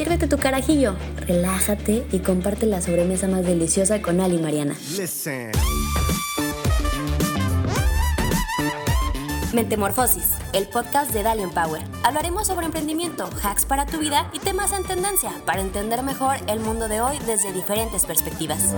Sírvete tu carajillo, relájate y comparte la sobremesa más deliciosa con Ali y Mariana. Mentemorfosis, el podcast de Dalian Power. Hablaremos sobre emprendimiento, hacks para tu vida y temas en tendencia para entender mejor el mundo de hoy desde diferentes perspectivas.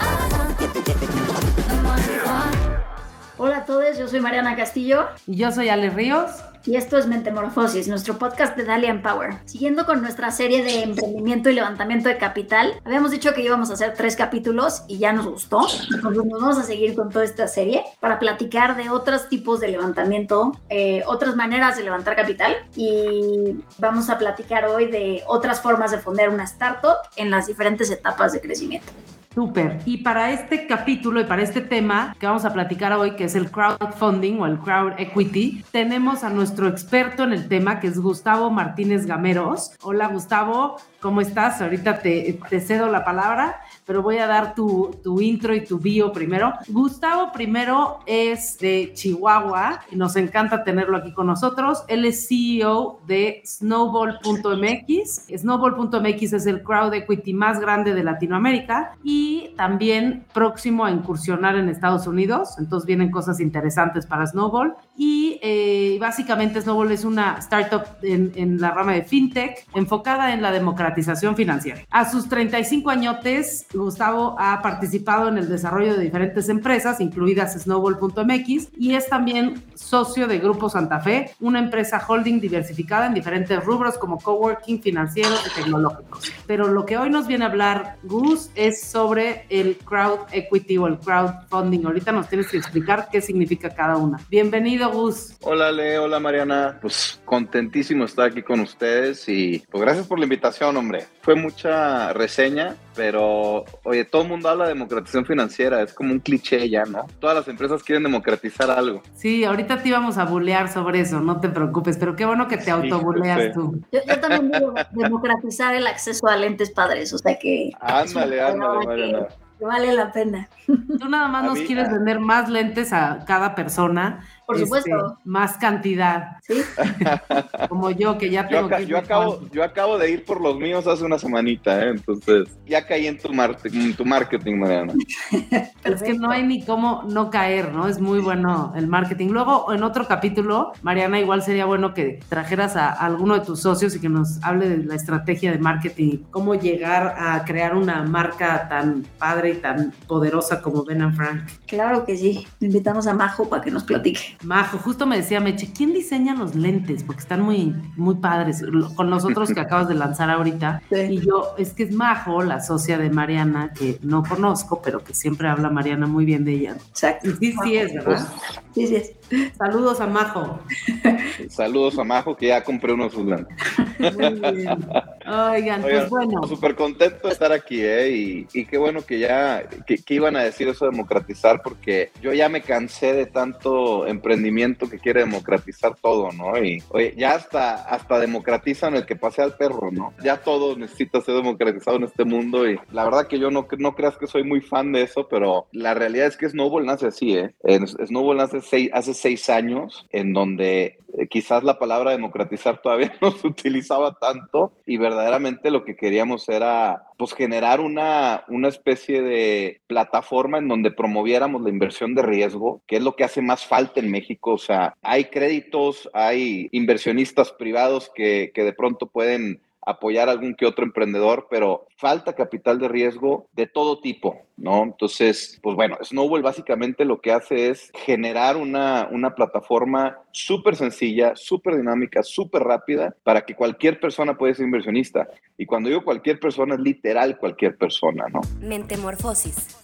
Hola a todos, yo soy Mariana Castillo. Y yo soy Ale Ríos. Y esto es Mentemorfosis, nuestro podcast de Dalian Power. Siguiendo con nuestra serie de emprendimiento y levantamiento de capital, habíamos dicho que íbamos a hacer tres capítulos y ya nos gustó. Entonces nos vamos a seguir con toda esta serie para platicar de otros tipos de levantamiento, eh, otras maneras de levantar capital y vamos a platicar hoy de otras formas de fundar una startup en las diferentes etapas de crecimiento. Súper. Y para este capítulo y para este tema que vamos a platicar hoy, que es el crowdfunding o el crowd equity, tenemos a nuestro experto en el tema, que es Gustavo Martínez Gameros. Hola Gustavo, ¿cómo estás? Ahorita te, te cedo la palabra, pero voy a dar tu, tu, intro y tu bio primero. Gustavo primero es de Chihuahua y nos encanta tenerlo aquí con nosotros. Él es CEO de Snowball.mx. Snowball.mx es el crowd equity más grande de Latinoamérica y también próximo a incursionar en Estados Unidos. Entonces vienen cosas interesantes para Snowball. Y eh, básicamente Snowball es una startup en, en la rama de fintech enfocada en la democratización financiera. A sus 35 añotes, Gustavo ha participado en el desarrollo de diferentes empresas, incluidas Snowball.mx, y es también socio de Grupo Santa Fe, una empresa holding diversificada en diferentes rubros como coworking, financieros y tecnológicos. Pero lo que hoy nos viene a hablar Gus es sobre el crowd equity o el crowdfunding. Ahorita nos tienes que explicar qué significa cada una. Bienvenido, Gus. Hola, Le, hola, Mariana. Pues contentísimo estar aquí con ustedes y pues gracias por la invitación, hombre. Fue mucha reseña, pero oye, todo el mundo habla de democratización financiera, es como un cliché ya, ¿no? Todas las empresas quieren democratizar algo. Sí, ahorita te íbamos a bulear sobre eso, no te preocupes, pero qué bueno que te autobuleas tú. Yo, yo, también digo democratizar el acceso a lentes padres, o sea que... Ándale, ándale. Que vale la pena. Tú nada más a nos mí, quieres a... vender más lentes a cada persona por supuesto. Este, más cantidad. Sí. Como yo, que ya tengo yo, que yo acabo, yo acabo de ir por los míos hace una semanita, ¿eh? entonces ya caí en tu, mar en tu marketing, Mariana. es que no hay ni cómo no caer, ¿no? Es muy bueno el marketing. Luego, en otro capítulo, Mariana, igual sería bueno que trajeras a, a alguno de tus socios y que nos hable de la estrategia de marketing, cómo llegar a crear una marca tan padre y tan poderosa como Ben and Frank. Claro que sí. Invitamos a Majo para que nos platique. Majo, justo me decía Meche, ¿quién diseña los lentes? Porque están muy, muy padres, con los otros que acabas de lanzar ahorita. Sí. Y yo, es que es Majo, la socia de Mariana, que no conozco, pero que siempre habla Mariana muy bien de ella. Exacto. Y sí, sí es, ¿verdad? Sí, sí es. Saludos a Majo. Saludos a Majo, que ya compré unos sus lentes. Muy bien. Oigan, Oigan pues bueno. Súper contento de estar aquí, ¿eh? Y, y qué bueno que ya, que, que, iban a decir eso de democratizar, porque yo ya me cansé de tanto emprendimiento que quiere democratizar todo, ¿no? Y, oye, ya hasta, hasta democratizan el que pase al perro, ¿no? Ya todo necesita ser democratizado en este mundo y la verdad que yo no, no creas que soy muy fan de eso, pero la realidad es que Snowball nace así, ¿eh? Snowball nace seis, hace seis años, en donde eh, quizás la palabra democratizar todavía no se utilizaba tanto y verdaderamente lo que queríamos era pues generar una, una especie de plataforma en donde promoviéramos la inversión de riesgo, que es lo que hace más falta en México. O sea, hay créditos, hay inversionistas privados que, que de pronto pueden apoyar a algún que otro emprendedor, pero falta capital de riesgo de todo tipo, ¿no? Entonces, pues bueno, Snowball básicamente lo que hace es generar una, una plataforma súper sencilla, súper dinámica, súper rápida para que cualquier persona pueda ser inversionista. Y cuando digo cualquier persona, es literal cualquier persona, ¿no? Mentemorfosis.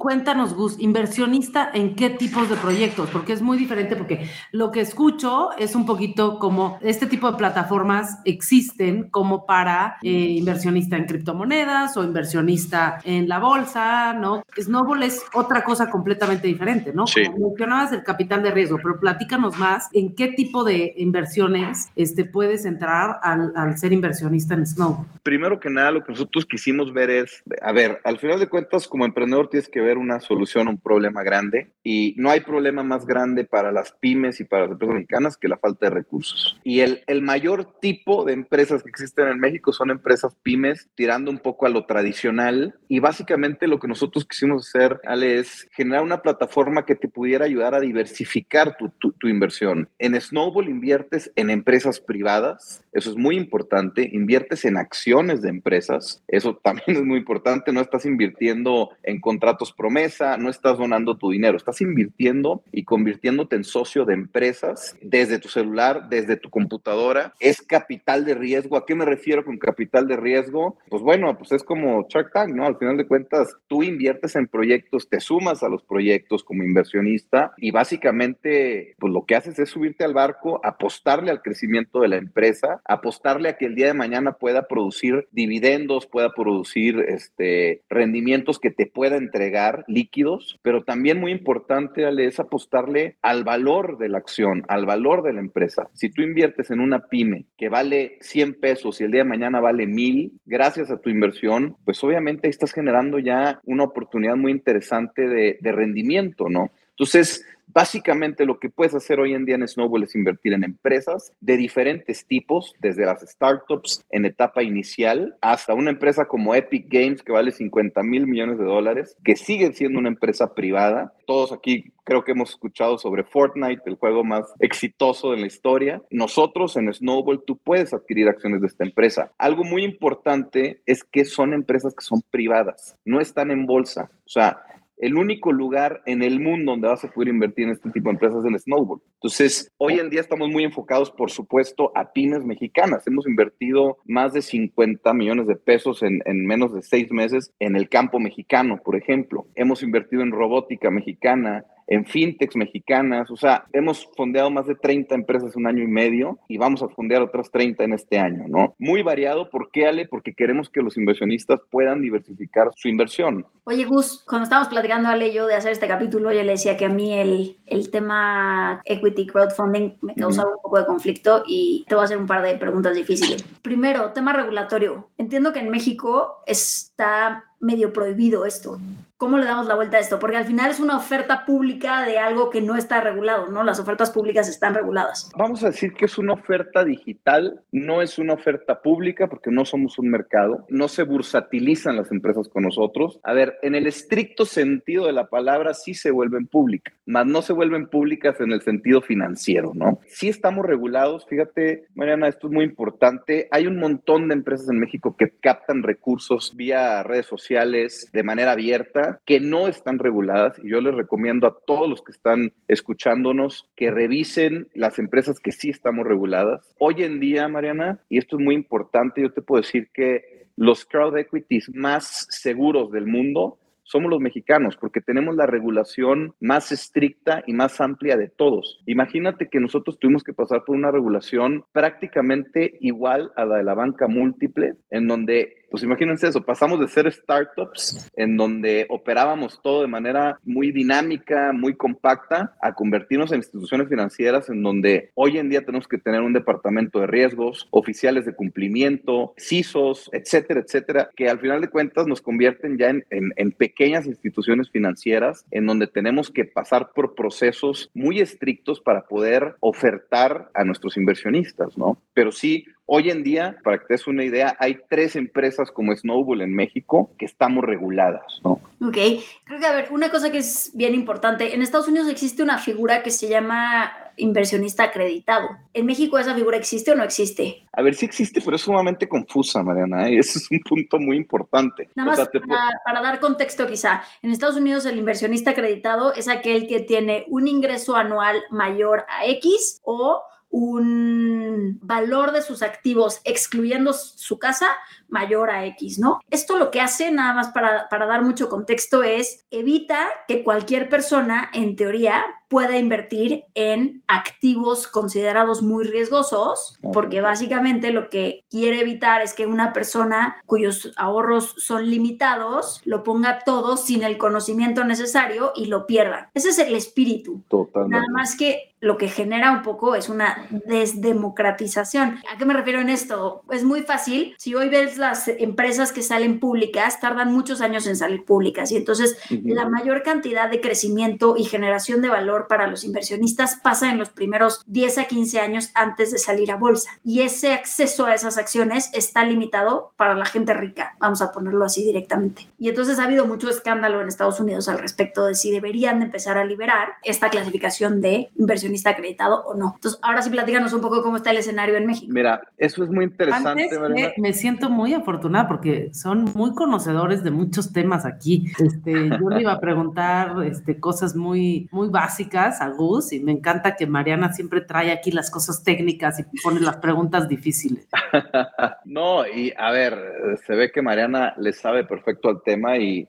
Cuéntanos, Gus, inversionista en qué tipos de proyectos, porque es muy diferente, porque lo que escucho es un poquito como este tipo de plataformas existen como para eh, inversionista en criptomonedas o inversionista en la bolsa, ¿no? Snowball es otra cosa completamente diferente, ¿no? Sí. Como mencionabas el capital de riesgo, pero platícanos más en qué tipo de inversiones este, puedes entrar al, al ser inversionista en Snowball. Primero que nada, lo que nosotros quisimos ver es, a ver, al final de cuentas, como emprendedor tienes que ver ver una solución a un problema grande y no hay problema más grande para las pymes y para las empresas mexicanas que la falta de recursos. Y el, el mayor tipo de empresas que existen en México son empresas pymes tirando un poco a lo tradicional y básicamente lo que nosotros quisimos hacer, Ale, es generar una plataforma que te pudiera ayudar a diversificar tu, tu, tu inversión. En Snowball inviertes en empresas privadas, eso es muy importante, inviertes en acciones de empresas, eso también es muy importante, no estás invirtiendo en contratos promesa, no estás donando tu dinero, estás invirtiendo y convirtiéndote en socio de empresas desde tu celular, desde tu computadora. Es capital de riesgo. ¿A qué me refiero con capital de riesgo? Pues bueno, pues es como Shark Tank, ¿no? Al final de cuentas, tú inviertes en proyectos, te sumas a los proyectos como inversionista y básicamente, pues lo que haces es subirte al barco, apostarle al crecimiento de la empresa, apostarle a que el día de mañana pueda producir dividendos, pueda producir este, rendimientos que te pueda entregar líquidos, pero también muy importante es apostarle al valor de la acción, al valor de la empresa. Si tú inviertes en una pyme que vale 100 pesos y el día de mañana vale 1000, gracias a tu inversión, pues obviamente estás generando ya una oportunidad muy interesante de, de rendimiento, ¿no? Entonces, Básicamente lo que puedes hacer hoy en día en Snowball es invertir en empresas de diferentes tipos, desde las startups en etapa inicial hasta una empresa como Epic Games que vale 50 mil millones de dólares, que sigue siendo una empresa privada. Todos aquí creo que hemos escuchado sobre Fortnite, el juego más exitoso de la historia. Nosotros en Snowball tú puedes adquirir acciones de esta empresa. Algo muy importante es que son empresas que son privadas, no están en bolsa. O sea, el único lugar en el mundo donde vas a poder invertir en este tipo de empresas es en Snowball. Entonces, hoy en día estamos muy enfocados, por supuesto, a pymes mexicanas. Hemos invertido más de 50 millones de pesos en, en menos de seis meses en el campo mexicano, por ejemplo. Hemos invertido en robótica mexicana, en fintechs mexicanas. O sea, hemos fondeado más de 30 empresas un año y medio y vamos a fondear otras 30 en este año, ¿no? Muy variado. ¿Por qué, Ale? Porque queremos que los inversionistas puedan diversificar su inversión. Oye, Gus, cuando estábamos platicando, Ale y yo, de hacer este capítulo, yo le decía que a mí el, el tema equity crowdfunding me causaba un poco de conflicto y te voy a hacer un par de preguntas difíciles. Primero, tema regulatorio. Entiendo que en México está medio prohibido esto. ¿Cómo le damos la vuelta a esto? Porque al final es una oferta pública de algo que no está regulado, ¿no? Las ofertas públicas están reguladas. Vamos a decir que es una oferta digital, no es una oferta pública porque no somos un mercado, no se bursatilizan las empresas con nosotros. A ver, en el estricto sentido de la palabra sí se vuelven públicas, mas no se vuelven públicas en el sentido financiero, ¿no? Sí estamos regulados, fíjate, Mariana, esto es muy importante. Hay un montón de empresas en México que captan recursos vía redes sociales de manera abierta que no están reguladas y yo les recomiendo a todos los que están escuchándonos que revisen las empresas que sí estamos reguladas. Hoy en día, Mariana, y esto es muy importante, yo te puedo decir que los crowd equities más seguros del mundo somos los mexicanos, porque tenemos la regulación más estricta y más amplia de todos. Imagínate que nosotros tuvimos que pasar por una regulación prácticamente igual a la de la banca múltiple, en donde pues imagínense eso, pasamos de ser startups en donde operábamos todo de manera muy dinámica, muy compacta, a convertirnos en instituciones financieras en donde hoy en día tenemos que tener un departamento de riesgos, oficiales de cumplimiento, CISOs, etcétera, etcétera, que al final de cuentas nos convierten ya en, en, pequeñas instituciones financieras en donde tenemos que pasar por procesos muy estrictos para poder ofertar a nuestros inversionistas, ¿no? Pero sí, Hoy en día, para que te des una idea, hay tres empresas como Snowball en México que estamos reguladas, ¿no? Ok, creo que, a ver, una cosa que es bien importante, en Estados Unidos existe una figura que se llama inversionista acreditado. ¿En México esa figura existe o no existe? A ver, sí existe, pero es sumamente confusa, Mariana, y ¿eh? ese es un punto muy importante. Nada más o sea, te... para, para, dar contexto quizá, en Estados Unidos el inversionista acreditado es aquel que tiene un ingreso anual mayor a X o un valor de sus activos, excluyendo su casa, mayor a X, ¿no? Esto lo que hace, nada más para, para dar mucho contexto, es evita que cualquier persona, en teoría, pueda invertir en activos considerados muy riesgosos, porque básicamente lo que quiere evitar es que una persona cuyos ahorros son limitados lo ponga todo sin el conocimiento necesario y lo pierda. Ese es el espíritu. Totalmente. Nada más que lo que genera un poco es una desdemocratización. ¿A qué me refiero en esto? Es muy fácil. Si hoy ves las empresas que salen públicas, tardan muchos años en salir públicas y entonces la mayor cantidad de crecimiento y generación de valor para los inversionistas pasa en los primeros 10 a 15 años antes de salir a bolsa. Y ese acceso a esas acciones está limitado para la gente rica, vamos a ponerlo así directamente. Y entonces ha habido mucho escándalo en Estados Unidos al respecto de si deberían de empezar a liberar esta clasificación de inversionista acreditado o no. Entonces, ahora sí platícanos un poco cómo está el escenario en México. Mira, eso es muy interesante. me, me, siento muy afortunada porque son muy conocedores de muchos temas aquí. Este, yo le iba a preguntar este, cosas muy, muy básicas a Gus y me encanta que Mariana siempre trae aquí las cosas técnicas y pone las preguntas difíciles. no, y a ver, se ve que Mariana le sabe perfecto al tema y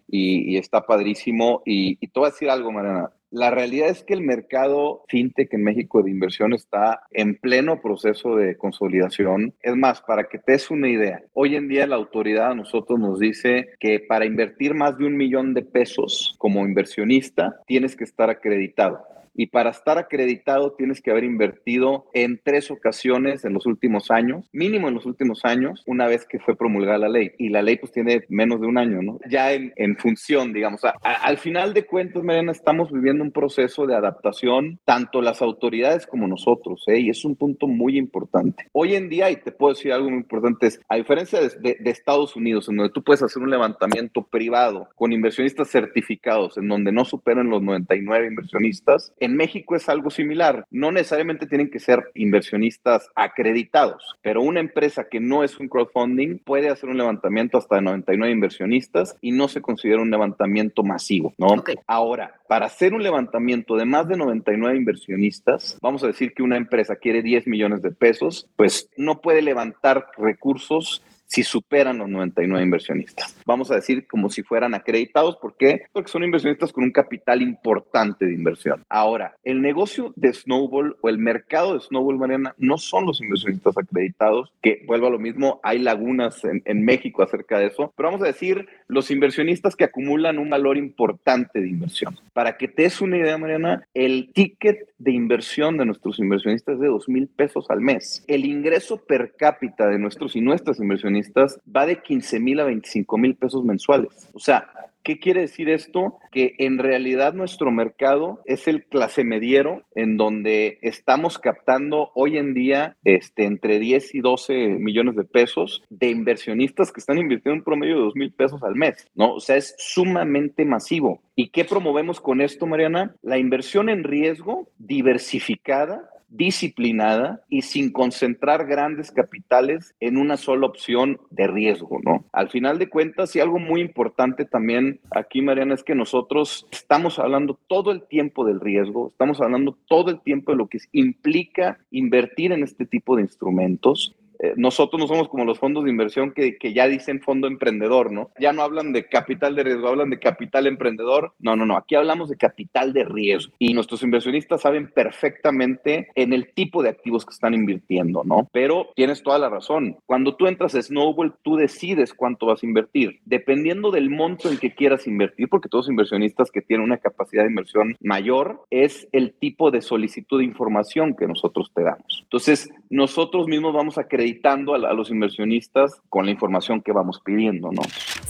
está padrísimo. Y, y te voy a decir algo, Mariana. La realidad es que el mercado fintech en México de inversión está en pleno proceso de consolidación. Es más, para que te des una idea, hoy en día la autoridad a nosotros nos dice que para invertir más de un millón de pesos como inversionista tienes que estar acreditado y para estar acreditado tienes que haber invertido en tres ocasiones en los últimos años, mínimo en los últimos años, una vez que fue promulgada la ley. Y la ley pues tiene menos de un año, ¿no? Ya en, en función, digamos. A, a, al final de cuentas, Mariana, estamos viviendo un proceso de adaptación, tanto las autoridades como nosotros, ¿eh? Y es un punto muy importante. Hoy en día, y te puedo decir algo muy importante, es, a diferencia de, de, de Estados Unidos, en donde tú puedes hacer un levantamiento privado con inversionistas certificados, en donde no superan los 99 inversionistas, en México es algo similar. No necesariamente tienen que ser inversionistas acreditados, pero una empresa que no es un crowdfunding puede hacer un levantamiento hasta de 99 inversionistas y no se considera un levantamiento masivo, ¿no? Okay. Ahora, para hacer un levantamiento de más de 99 inversionistas, vamos a decir que una empresa quiere 10 millones de pesos, pues no puede levantar recursos si superan los 99 inversionistas. Vamos a decir como si fueran acreditados. ¿Por qué? Porque son inversionistas con un capital importante de inversión. Ahora, el negocio de Snowball o el mercado de Snowball, Mariana, no son los inversionistas acreditados, que vuelvo a lo mismo, hay lagunas en, en México acerca de eso, pero vamos a decir los inversionistas que acumulan un valor importante de inversión. Para que te des una idea, Mariana, el ticket de inversión de nuestros inversionistas es de 2 mil pesos al mes. El ingreso per cápita de nuestros y nuestras inversionistas va de 15 mil a 25 mil pesos mensuales. O sea, ¿Qué quiere decir esto? Que en realidad nuestro mercado es el clase mediero en donde estamos captando hoy en día este, entre 10 y 12 millones de pesos de inversionistas que están invirtiendo un promedio de 2 mil pesos al mes, ¿no? O sea, es sumamente masivo. ¿Y qué promovemos con esto, Mariana? La inversión en riesgo diversificada disciplinada y sin concentrar grandes capitales en una sola opción de riesgo, ¿no? Al final de cuentas, y algo muy importante también aquí, Mariana, es que nosotros estamos hablando todo el tiempo del riesgo, estamos hablando todo el tiempo de lo que implica invertir en este tipo de instrumentos nosotros no somos como los fondos de inversión que, que, ya dicen fondo emprendedor, ¿no? Ya no hablan de capital de riesgo, hablan de capital emprendedor. No, no, no, aquí hablamos de capital de riesgo y nuestros inversionistas saben perfectamente en el tipo de activos que están invirtiendo, ¿no? Pero tienes toda la razón. Cuando tú entras a Snowball, tú decides cuánto vas a invertir, dependiendo del monto en que quieras invertir, porque todos inversionistas que tienen una capacidad de inversión mayor es el tipo de solicitud de información que nosotros te damos. Entonces, nosotros mismos vamos a acreditar a, a, los inversionistas con la información que vamos pidiendo, ¿no?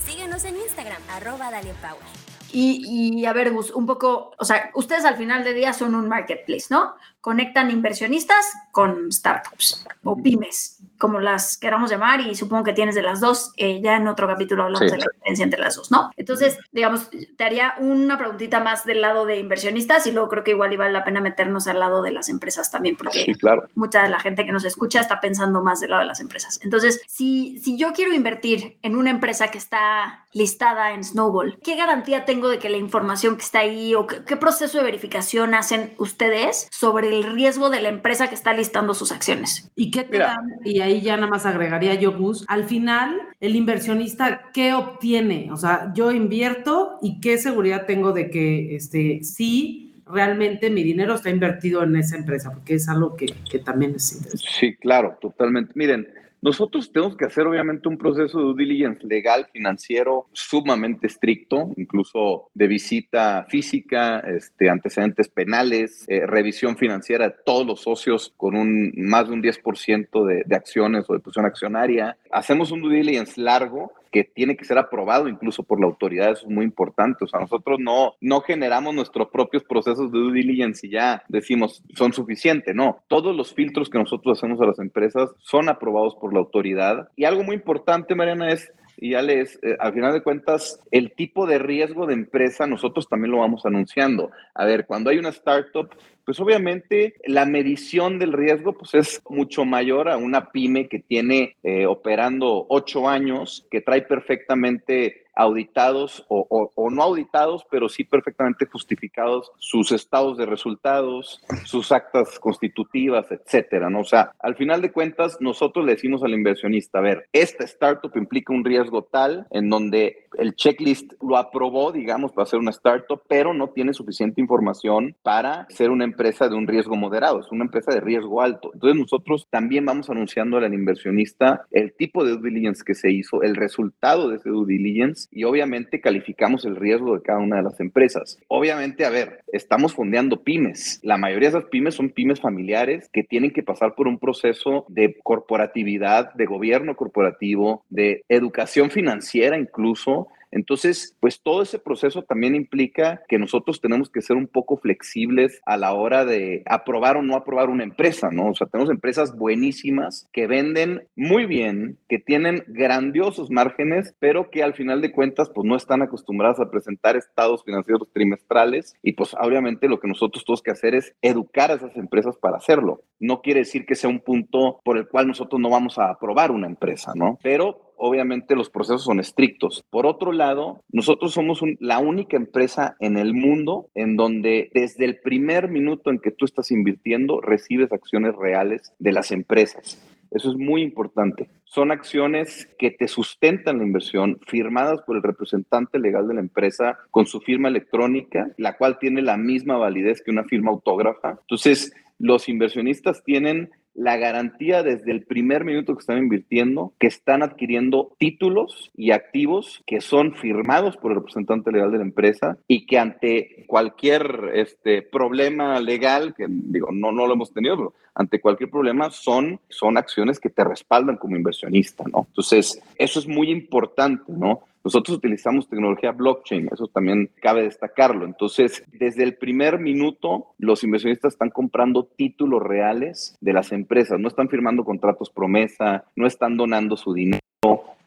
Síguenos en Instagram, arroba Power. Y, y, a ver, Gus, un poco, o sea, ustedes al final de día son un marketplace, ¿no? Conectan inversionistas con startups o pymes, como las queramos llamar, y supongo que tienes de las dos. Eh, ya en otro capítulo hablamos sí. de la diferencia entre las dos, ¿no? Entonces, digamos, te haría una preguntita más del lado de inversionistas y luego creo que igual vale la pena meternos al lado de las empresas también, porque sí, claro. mucha de la gente que nos escucha está pensando más del lado de las empresas. Entonces, si, si yo quiero invertir en una empresa que está listada en Snowball, ¿qué garantía tengo de que la información que está ahí o qué, qué proceso de verificación hacen ustedes sobre el riesgo de la empresa que está listando sus acciones? ¿Y qué te Mira. dan? Y ahí ya nada más agregaría yo, Gus, al final, el inversionista, ¿qué obtiene? O sea, yo invierto y qué seguridad tengo de que este, sí realmente mi dinero está invertido en esa empresa, porque es algo que, que también es interesante. Sí, claro, totalmente. Miren, nosotros tenemos que hacer obviamente un proceso de due diligence legal, financiero, sumamente estricto, incluso de visita física, este, antecedentes penales, eh, revisión financiera de todos los socios con un más de un 10% de, de acciones o de posición accionaria. Hacemos un due diligence largo que tiene que ser aprobado incluso por la autoridad, eso es muy importante. O sea, nosotros no, no generamos nuestros propios procesos de due diligence y ya decimos son suficientes, no. Todos los filtros que nosotros hacemos a las empresas son aprobados por la autoridad. Y algo muy importante, Mariana, es y ya les, eh, al final de cuentas, el tipo de riesgo de empresa nosotros también lo vamos anunciando. A ver, cuando hay una startup, pues obviamente la medición del riesgo pues es mucho mayor a una pyme que tiene eh, operando ocho años, que trae perfectamente auditados o, no auditados, pero sí perfectamente justificados sus estados de resultados, sus actas constitutivas, etcétera, ¿no? O sea, al final de cuentas, nosotros le decimos al inversionista, a ver, esta startup implica un riesgo tal en donde el checklist lo aprobó, digamos, para ser una startup, pero no tiene suficiente información para ser una empresa de un riesgo moderado, es una empresa de riesgo alto. Entonces, nosotros también vamos anunciando al inversionista el tipo de due diligence que se hizo, el resultado de ese due diligence y obviamente calificamos el riesgo de cada una de las empresas. Obviamente, a ver, estamos fondeando pymes. La mayoría de esas pymes son pymes familiares que tienen que pasar por un proceso de corporatividad, de gobierno corporativo, de educación financiera incluso, entonces, pues todo ese proceso también implica que nosotros tenemos que ser un poco flexibles a la hora de aprobar o no aprobar una empresa, ¿no? O sea, tenemos empresas buenísimas que venden muy bien, que tienen grandiosos márgenes, pero que al final de cuentas, pues no están acostumbradas a presentar estados financieros trimestrales y pues obviamente lo que nosotros tenemos que hacer es educar a esas empresas para hacerlo. No quiere decir que sea un punto por el cual nosotros no vamos a aprobar una empresa, ¿no? Pero obviamente los procesos son estrictos. Por otro lado, nosotros somos la única empresa en el mundo en donde desde el primer minuto en que tú estás invirtiendo recibes acciones reales de las empresas. Eso es muy importante. Son acciones que te sustentan la inversión, firmadas por el representante legal de la empresa con su firma electrónica, la cual tiene la misma validez que una firma autógrafa. Entonces, los inversionistas tienen la garantía desde el primer minuto que están invirtiendo, que están adquiriendo títulos y activos que son firmados por el representante legal de la empresa y que ante cualquier este, problema legal, que digo, no, no lo hemos tenido, pero ante cualquier problema son, son acciones que te respaldan como inversionista, ¿no? Entonces, eso es muy importante, ¿no? Nosotros utilizamos tecnología blockchain, eso también cabe destacarlo. Entonces, desde el primer minuto, los inversionistas están comprando títulos reales de las empresas, no están firmando contratos promesa, no están donando su dinero,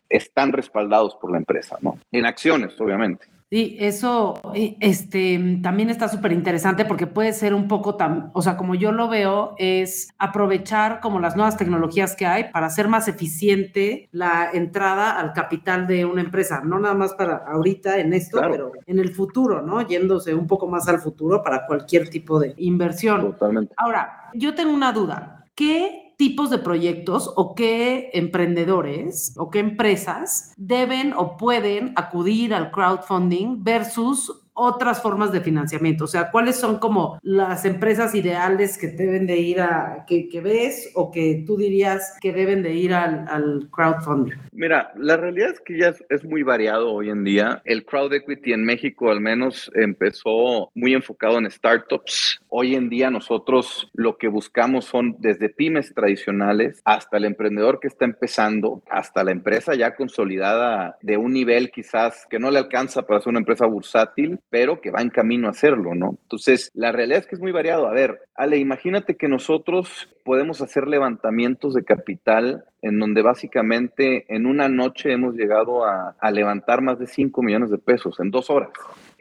están respaldados por la empresa, ¿no? En acciones, obviamente. Sí, eso este, también está súper interesante porque puede ser un poco, tan, o sea, como yo lo veo, es aprovechar como las nuevas tecnologías que hay para hacer más eficiente la entrada al capital de una empresa, no nada más para ahorita en esto, pero en el futuro, ¿no? Yéndose un poco más al futuro para cualquier tipo de inversión. Totalmente. Ahora, yo tengo una duda. ¿Qué tipos de proyectos o qué emprendedores o qué empresas deben o pueden acudir al crowdfunding versus otras formas de financiamiento? O sea, ¿cuáles son como las empresas ideales que deben de ir a, que, ves o que tú dirías que deben de ir al, crowdfunding? Mira, la realidad es que ya es, muy variado hoy en día. El crowd equity en México al menos empezó muy enfocado en startups. Hoy en día nosotros lo que buscamos son desde pymes tradicionales hasta el emprendedor que está empezando, hasta la empresa ya consolidada de un nivel quizás que no le alcanza para ser una empresa bursátil, pero que va en camino a hacerlo, ¿no? Entonces, la realidad es que es muy variado. A ver, Ale, imagínate que nosotros podemos hacer levantamientos de capital en donde básicamente en una noche hemos llegado a, levantar más de 5 millones de pesos en dos horas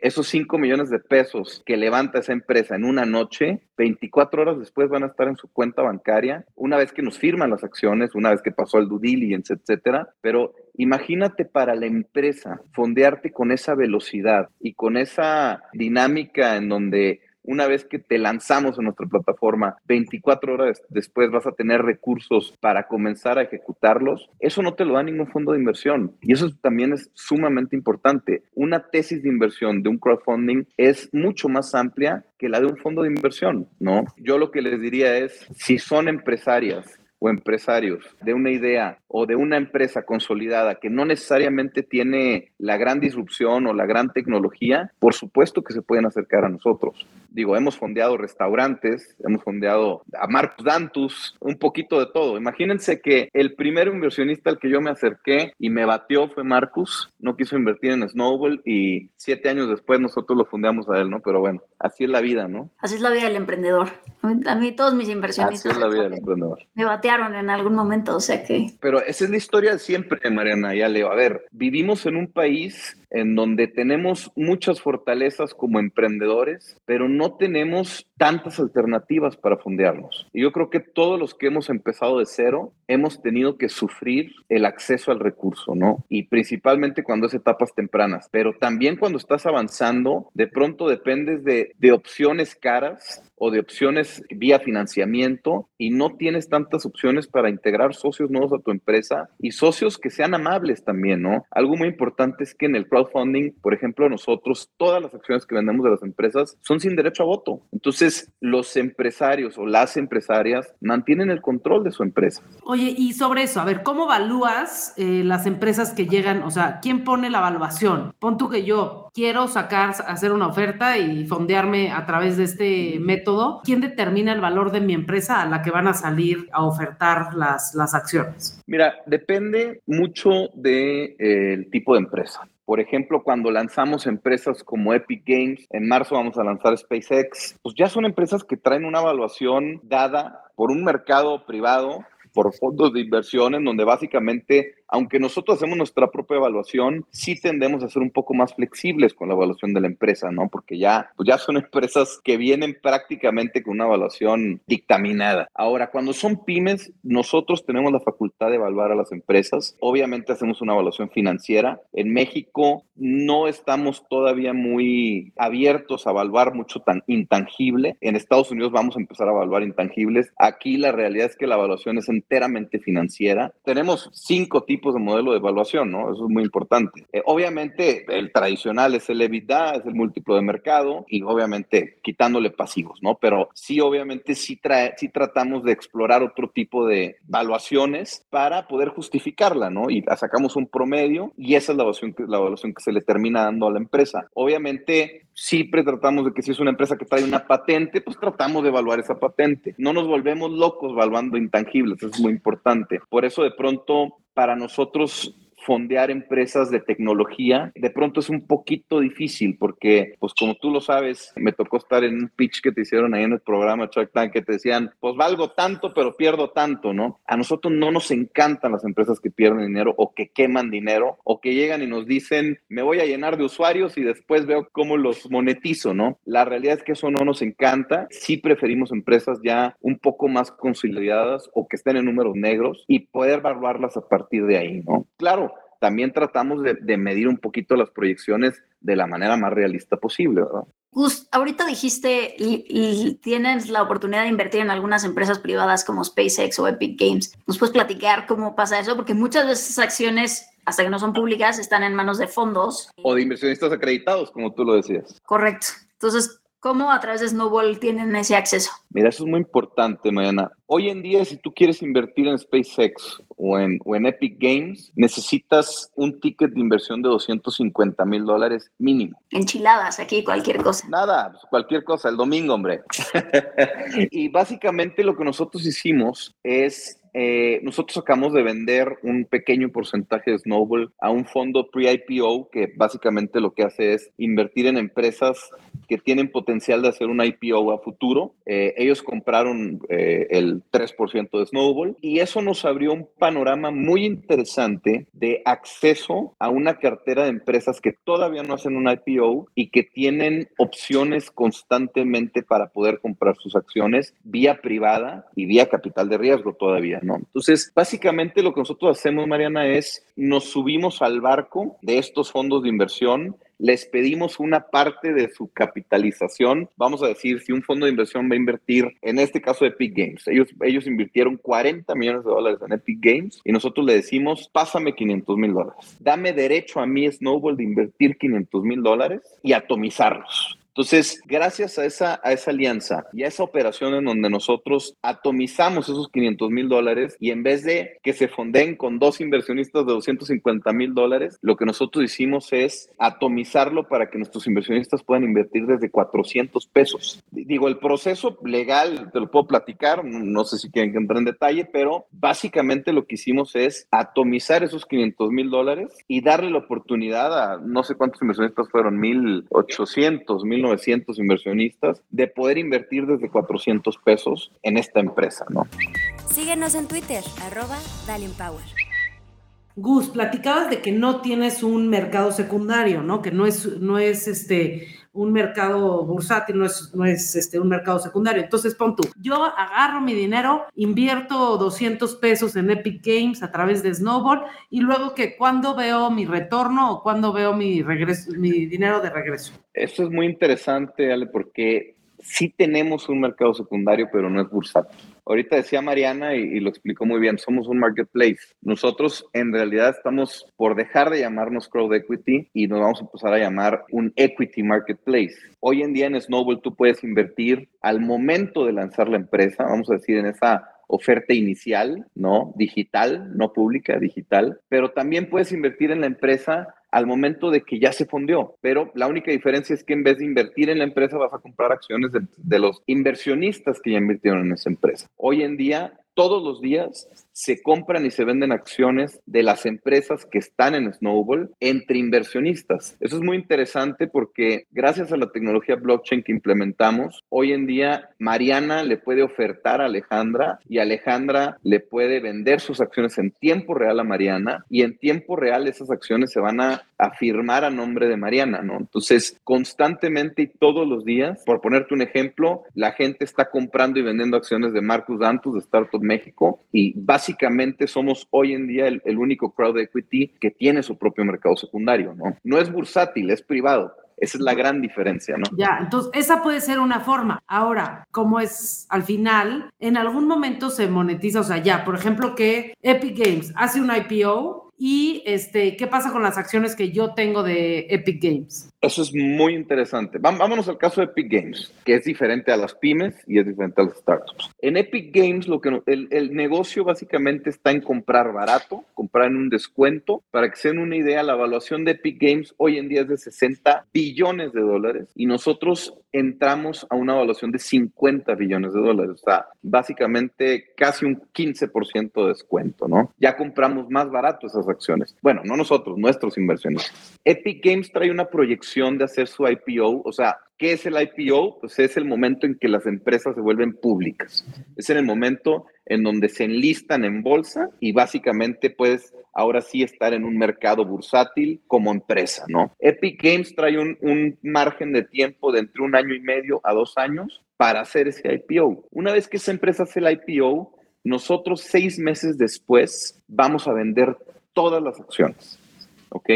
esos 5 millones de pesos que levanta esa empresa en una noche, 24 horas después van a estar en su cuenta bancaria, una vez que nos firman las acciones, una vez que pasó el due diligence, etcétera. Pero imagínate para la empresa fondearte con esa velocidad y con esa dinámica en donde una vez que te lanzamos en nuestra plataforma, 24 horas después vas a tener recursos para comenzar a ejecutarlos, eso no te lo da ningún fondo de inversión. Y eso también es sumamente importante. Una tesis de inversión de un crowdfunding es mucho más amplia que la de un fondo de inversión, ¿no? Yo lo que les diría es, si son empresarias o empresarios de una idea o de una empresa consolidada que no necesariamente tiene la gran disrupción o la gran tecnología, por supuesto que se pueden acercar a nosotros. Digo, hemos fondeado restaurantes, hemos fondeado a Marcus Dantus, un poquito de todo. Imagínense que el primer inversionista al que yo me acerqué y me batió fue Marcus, no quiso invertir en Snowball y siete años después nosotros lo fondeamos a él, ¿no? Pero bueno, así es la vida, ¿no? Así es la vida del emprendedor. A mí todos mis inversionistas. Así es la vida del emprendedor. Me batearon en algún momento, o sea que. Pero esa es la historia siempre, Mariana. Ya leo. A ver, vivimos en un país en donde tenemos muchas fortalezas como emprendedores, pero no tenemos tantas alternativas para fondearnos. Y yo creo que todos los que hemos empezado de cero hemos tenido que sufrir el acceso al recurso, ¿no? Y principalmente cuando es etapas tempranas, pero también cuando estás avanzando, de pronto dependes de, de opciones caras o de opciones vía financiamiento y no tienes tantas opciones para integrar socios nuevos a tu empresa y socios que sean amables también, ¿no? Algo muy importante es que en el crowdfunding, por ejemplo, nosotros, todas las acciones que vendemos de las empresas son sin derecho a voto. Entonces, los empresarios o las empresarias mantienen el control de su empresa. Oye, y sobre eso, a ver, ¿cómo evalúas eh, las empresas que llegan? O sea, ¿quién pone la evaluación? Pon tú que yo quiero sacar, hacer una oferta y fondearme a través de este método. ¿Quién determina el valor de mi empresa a la que van a salir a ofertar las, las acciones? Mira, depende mucho del de, eh, tipo de empresa. Por ejemplo, cuando lanzamos empresas como Epic Games, en marzo vamos a lanzar SpaceX, pues ya son empresas que traen una evaluación dada por un mercado privado por fondos de inversión en donde básicamente aunque nosotros hacemos nuestra propia evaluación, sí tendemos a ser un poco más flexibles con la evaluación de la empresa, ¿no? Porque ya, pues ya son empresas que vienen prácticamente con una evaluación dictaminada. Ahora, cuando son pymes, nosotros tenemos la facultad de evaluar a las empresas. Obviamente hacemos una evaluación financiera. En México no estamos todavía muy abiertos a evaluar mucho tan intangible. En Estados Unidos vamos a empezar a evaluar intangibles. Aquí la realidad es que la evaluación es enteramente financiera. Tenemos cinco tipos de modelo de evaluación, ¿no? Eso es muy importante. Eh, obviamente, el tradicional es el EBITDA, es el múltiplo de mercado y obviamente quitándole pasivos, ¿no? Pero sí, obviamente, sí, trae, sí tratamos de explorar otro tipo de evaluaciones para poder justificarla, ¿no? Y sacamos un promedio y esa es la evaluación la evaluación que se le termina dando a la empresa. Obviamente, siempre tratamos de que si es una empresa que trae una patente, pues tratamos de evaluar esa patente. No nos volvemos locos evaluando intangibles, eso es muy importante. Por eso de pronto para nosotros fondear empresas de tecnología, de pronto es un poquito difícil porque, pues como tú lo sabes, me tocó estar en un pitch que te hicieron ahí en el programa Shark Tank que te decían, pues valgo tanto, pero pierdo tanto, ¿no? A nosotros no nos encantan las empresas que pierden dinero o que queman dinero o que llegan y nos dicen, me voy a llenar de usuarios y después veo cómo los monetizo, ¿no? La realidad es que eso no nos encanta. Sí preferimos empresas ya un poco más consolidadas o que estén en números negros y poder evaluarlas a partir de ahí, ¿no? Claro, también tratamos de, medir un poquito las proyecciones de la manera más realista posible, ¿verdad? Gus, ahorita dijiste, y, tienes la oportunidad de invertir en algunas empresas privadas como SpaceX o Epic Games. ¿Nos puedes platicar cómo pasa eso? Porque muchas de esas acciones, hasta que no son públicas, están en manos de fondos. O de inversionistas acreditados, como tú lo decías. Correcto. Entonces, ¿Cómo a través de Snowball tienen ese acceso? Mira, eso es muy importante, Mariana. Hoy en día, si tú quieres invertir en SpaceX o en, o en Epic Games, necesitas un ticket de inversión de 250 mil dólares mínimo. Enchiladas, aquí cualquier cosa. Nada, pues, cualquier cosa, el domingo, hombre. y básicamente lo que nosotros hicimos es eh, nosotros acabamos de vender un pequeño porcentaje de Snowball a un fondo pre-IPO que básicamente lo que hace es invertir en empresas que tienen potencial de hacer un IPO a futuro. Eh, ellos compraron eh, el 3% de Snowball y eso nos abrió un panorama muy interesante de acceso a una cartera de empresas que todavía no hacen un IPO y que tienen opciones constantemente para poder comprar sus acciones vía privada y vía capital de riesgo todavía. Entonces, básicamente lo que nosotros hacemos, Mariana, es nos subimos al barco de estos fondos de inversión les pedimos una parte de su capitalización. Vamos a decir, si un fondo de inversión va a invertir, en este caso Epic Games, ellos, ellos invirtieron 40 millones de dólares en Epic Games y nosotros le decimos, pásame 500 mil dólares. Dame derecho a mí, Snowball, de invertir 500 mil dólares y atomizarlos. Entonces, gracias a esa, a esa alianza y a esa operación en donde nosotros atomizamos esos 500 mil dólares y en vez de que se fonden con dos inversionistas de 250 mil dólares, lo que nosotros hicimos es atomizarlo para que nuestros inversionistas puedan invertir desde 400 pesos. Digo, el proceso legal, te lo puedo platicar, no sé si quieren que entre en detalle, pero básicamente lo que hicimos es atomizar esos 500 mil dólares y darle la oportunidad a no sé cuántos inversionistas fueron, 1.800, 1.000 900 inversionistas de poder invertir desde 400 pesos en esta empresa, ¿no? Síguenos en Twitter, arroba Power. Gus, platicabas de que no tienes un mercado secundario, ¿no? Que no es, no es este un mercado bursátil, no es, no es este, un mercado secundario. Entonces, pon tú, yo agarro mi dinero, invierto 200 pesos en Epic Games a través de Snowball y luego que cuando veo mi retorno o cuando veo mi, regreso, mi dinero de regreso. Esto es muy interesante, Ale, porque sí tenemos un mercado secundario, pero no es bursátil. Ahorita decía Mariana y, lo explicó muy bien, somos un marketplace. Nosotros en realidad estamos por dejar de llamarnos crowd equity y nos vamos a empezar a llamar un equity marketplace. Hoy en día en Snowball tú puedes invertir al momento de lanzar la empresa, vamos a decir en esa oferta inicial, ¿no? Digital, no pública, digital, pero también puedes invertir en la empresa al momento de que ya se fundió. Pero la única diferencia es que en vez de invertir en la empresa, vas a comprar acciones de, de los inversionistas que ya invirtieron en esa empresa. Hoy en día, todos los días, se compran y se venden acciones de las empresas que están en Snowball entre inversionistas. Eso es muy interesante porque gracias a la tecnología blockchain que implementamos, hoy en día Mariana le puede ofertar a Alejandra y Alejandra le puede vender sus acciones en tiempo real a Mariana y en tiempo real esas acciones se van a afirmar a nombre de Mariana, ¿no? Entonces, constantemente y todos los días, por ponerte un ejemplo, la gente está comprando y vendiendo acciones de Marcus Dantus de Startup México y básicamente básicamente somos hoy en día el, único crowd equity que tiene su propio mercado secundario, ¿no? No es bursátil, es privado. Esa es la gran diferencia, ¿no? Ya, entonces esa puede ser una forma. Ahora, como es al final, en algún momento se monetiza, o sea, ya, por ejemplo, que Epic Games hace un IPO y este, ¿qué pasa con las acciones que yo tengo de Epic Games? Eso es muy interesante. Vámonos al caso de Epic Games, que es diferente a las pymes y es diferente a las startups. En Epic Games, lo que el, el negocio básicamente está en comprar barato, comprar en un descuento. Para que se den una idea, la evaluación de Epic Games hoy en día es de 60 billones de dólares y nosotros entramos a una evaluación de 50 billones de dólares. O sea, básicamente casi un 15% de descuento, ¿no? Ya compramos más barato esas acciones. Bueno, no nosotros, nuestros inversionistas. Epic Games trae una proyección de hacer su IPO, o sea, ¿qué es el IPO? Pues es el momento en que las empresas se vuelven públicas. Es en el momento en donde se enlistan en bolsa y básicamente puedes ahora sí estar en un mercado bursátil como empresa, ¿no? Epic Games trae un, un margen de tiempo de entre un año y medio a dos años para hacer ese IPO. Una vez que esa empresa hace el IPO, nosotros seis meses después vamos a vender todas las acciones. ¿Ok?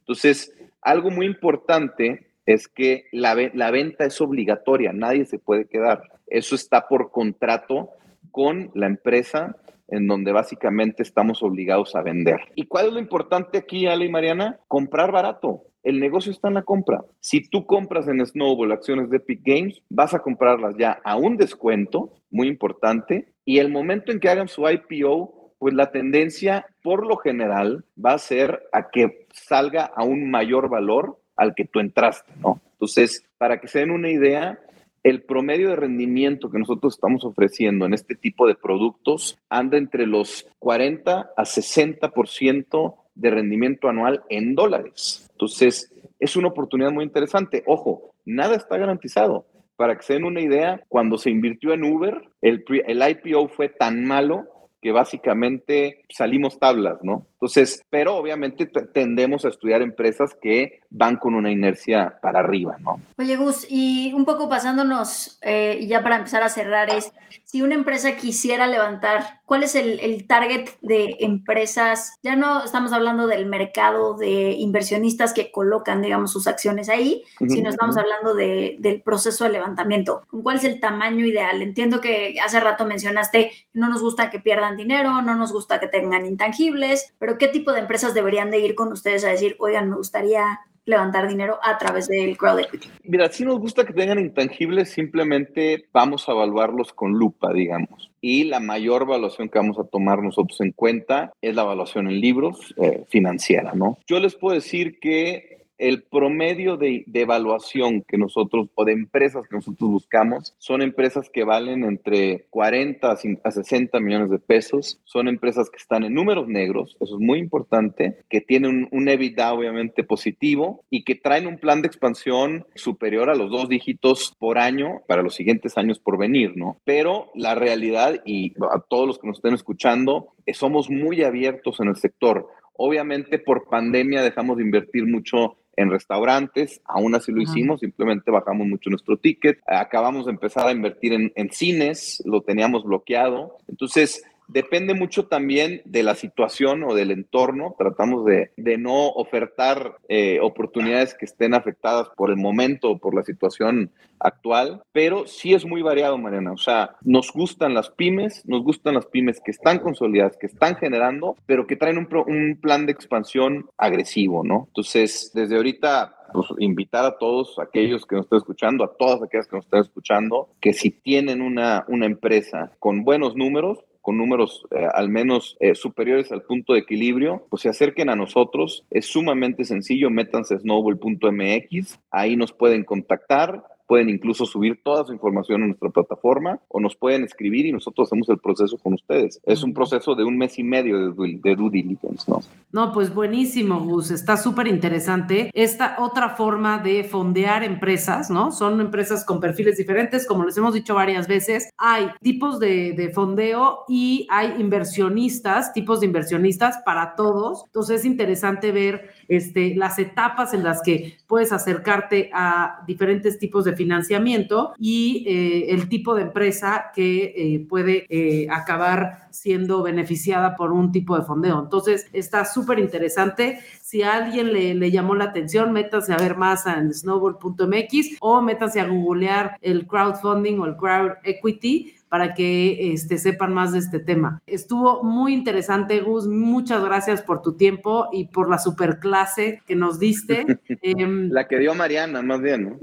Entonces, algo muy importante es que la, venta es obligatoria, nadie se puede quedar. Eso está por contrato con la empresa en donde básicamente estamos obligados a vender. ¿Y cuál es lo importante aquí, Ale y Mariana? Comprar barato. El negocio está en la compra. Si tú compras en Snowball acciones de Epic Games, vas a comprarlas ya a un descuento, muy importante, y el momento en que hagan su IPO, pues la tendencia por lo general va a ser a que salga a un mayor valor al que tú entraste, ¿no? Entonces, para que se den una idea, el promedio de rendimiento que nosotros estamos ofreciendo en este tipo de productos anda entre los 40 a 60% de rendimiento anual en dólares. Entonces, es una oportunidad muy interesante. Ojo, nada está garantizado. Para que se den una idea, cuando se invirtió en Uber, el, el IPO fue tan malo que básicamente salimos tablas, ¿no? Entonces, pero obviamente tendemos a estudiar empresas que van con una inercia para arriba, ¿no? Oye, Gus, y un poco pasándonos, eh, ya para empezar a cerrar, es si una empresa quisiera levantar ¿cuál es el, el, target de empresas? Ya no estamos hablando del mercado de inversionistas que colocan, digamos, sus acciones ahí, sino estamos hablando de, del proceso de levantamiento. ¿Cuál es el tamaño ideal? Entiendo que hace rato mencionaste, no nos gusta que pierdan dinero, no nos gusta que tengan intangibles, pero ¿qué tipo de empresas deberían de ir con ustedes a decir, oigan, me gustaría levantar dinero a través del crowd equity? Mira, si nos gusta que tengan intangibles, simplemente vamos a evaluarlos con lupa, digamos. Y la mayor evaluación que vamos a tomar nosotros en cuenta es la evaluación en libros eh, financiera, ¿no? Yo les puedo decir que el promedio de, evaluación que nosotros o de empresas que nosotros buscamos son empresas que valen entre 40 a 60 millones de pesos, son empresas que están en números negros, eso es muy importante, que tienen un, un EBITDA obviamente positivo y que traen un plan de expansión superior a los dos dígitos por año para los siguientes años por venir, ¿no? Pero la realidad y a todos los que nos estén escuchando, somos muy abiertos en el sector. Obviamente por pandemia dejamos de invertir mucho en restaurantes, aún así lo hicimos, simplemente bajamos mucho nuestro ticket, acabamos de empezar a invertir en, en cines, lo teníamos bloqueado, entonces depende mucho también de la situación o del entorno. Tratamos de, de no ofertar eh, oportunidades que estén afectadas por el momento o por la situación actual, pero sí es muy variado, Mariana. O sea, nos gustan las pymes, nos gustan las pymes que están consolidadas, que están generando, pero que traen un, un plan de expansión agresivo, ¿no? Entonces, desde ahorita pues, invitar a todos aquellos que nos estén escuchando, a todas aquellas que nos estén escuchando, que si tienen una, una empresa con buenos números, con números eh, al menos eh, superiores al punto de equilibrio, pues se acerquen a nosotros. Es sumamente sencillo, métanse snowball.mx, ahí nos pueden contactar pueden incluso subir toda su información en nuestra plataforma o nos pueden escribir y nosotros hacemos el proceso con ustedes. Es un proceso de un mes y medio de, de due diligence, ¿no? No, pues buenísimo, Gus. Está súper interesante. Esta otra forma de fondear empresas, ¿no? Son empresas con perfiles diferentes, como les hemos dicho varias veces. Hay tipos de, de fondeo y hay inversionistas, tipos de inversionistas para todos. Entonces es interesante ver este, las etapas en las que puedes acercarte a diferentes tipos de financiamiento y eh, el tipo de empresa que eh, puede eh, acabar siendo beneficiada por un tipo de fondeo. Entonces, está súper interesante. Si a alguien le, le, llamó la atención, métanse a ver más en snowball.mx o métanse a googlear el crowdfunding o el crowd equity para que este, sepan más de este tema. Estuvo muy interesante, Gus. Muchas gracias por tu tiempo y por la super clase que nos diste. Em, la que dio Mariana, más bien, ¿no?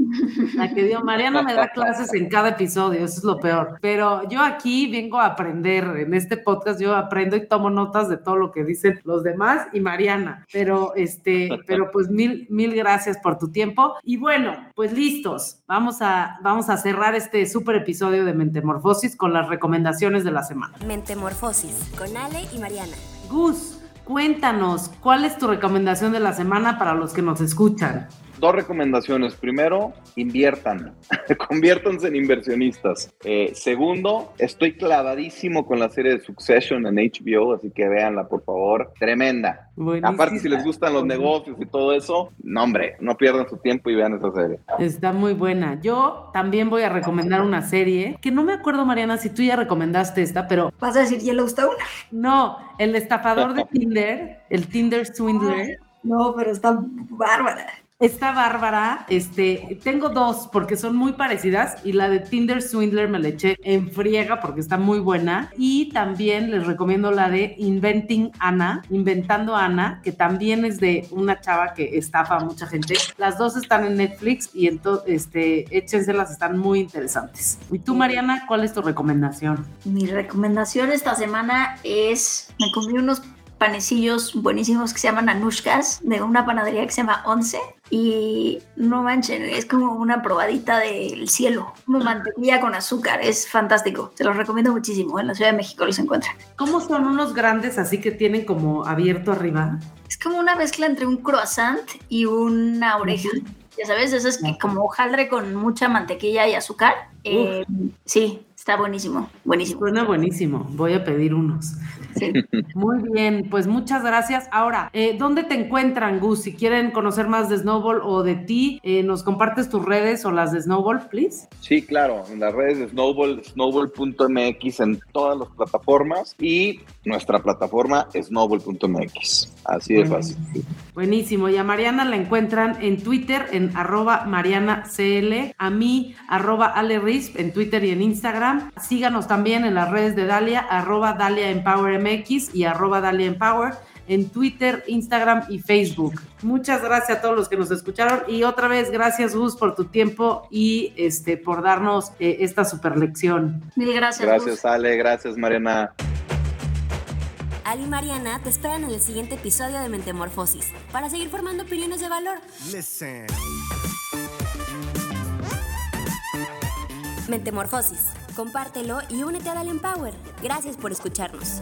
La que dio Mariana me da clases en cada episodio, eso es lo peor. Pero yo aquí vengo a aprender. En este podcast yo aprendo y tomo notas de todo lo que dicen los demás y Mariana. Pero, este, pero pues mil, mil gracias por tu tiempo. Y bueno, pues listos. Vamos a, vamos a cerrar este super episodio de Mentemorfosis con las recomendaciones de la semana. Mentemorfosis con Ale y Mariana. Gus, cuéntanos, ¿cuál es tu recomendación de la semana para los que nos escuchan? Dos recomendaciones. Primero, inviertan, conviértanse en inversionistas. Eh, segundo, estoy clavadísimo con la serie de Succession en HBO, así que véanla, por favor. Tremenda. Buenísima. Aparte, si les gustan los negocios y todo eso, no, hombre, no pierdan su tiempo y vean esa serie. Está muy buena. Yo también voy a recomendar una serie que no me acuerdo, Mariana, si tú ya recomendaste esta, pero. ¿Vas a decir Yellowstone? No, el estafador de Tinder, el Tinder Swindler. No, pero está bárbara. Esta Bárbara, este, tengo dos porque son muy parecidas y la de Tinder Swindler me la eché en friega porque está muy buena. Y también les recomiendo la de Inventing Ana, Inventando Ana, que también es de una chava que estafa a mucha gente. Las dos están en Netflix y entonces, este, échenselas, están muy interesantes. ¿Y tú, Mariana, cuál es tu recomendación? Mi recomendación esta semana es, me comí unos panecillos buenísimos que se llaman anushkas de una panadería que se llama Once y no manchen, es como una probadita del cielo, una mantequilla con azúcar, es fantástico, se los recomiendo muchísimo, en la Ciudad de México los encuentran. ¿Cómo son unos grandes así que tienen como abierto arriba? Es como una mezcla entre un croissant y una oreja. Ya sabes, eso es que como hojaldre con mucha mantequilla y azúcar. Eh, sí, Está buenísimo, buenísimo. Suena buenísimo. Voy a pedir unos. Sí. Muy bien, pues muchas gracias. Ahora, eh, ¿dónde te encuentran, Gus? Si quieren conocer más de Snowball o de ti, eh, ¿nos compartes tus redes o las de Snowball, please? Sí, claro, en las redes de Snowball, snowball.mx en todas las plataformas y nuestra plataforma snowball.mx. Así de fácil. Buenísimo. Y a Mariana la encuentran en Twitter en arroba marianacl, a mí arroba alerisp en Twitter y en Instagram. Síganos también en las redes de Dalia, arroba Dalia Empower MX y arroba Dalia Empower en Twitter, Instagram y Facebook. Muchas gracias a todos los que nos escucharon y otra vez gracias Gus por tu tiempo y este por darnos eh, esta super lección. Mil gracias. Gracias Gus. Ale, gracias Mariana. Ali y Mariana te esperan en el siguiente episodio de Mentemorfosis para seguir formando opiniones de valor. Listen. Mentemorfosis. Compártelo y únete a Dalian Power. Gracias por escucharnos.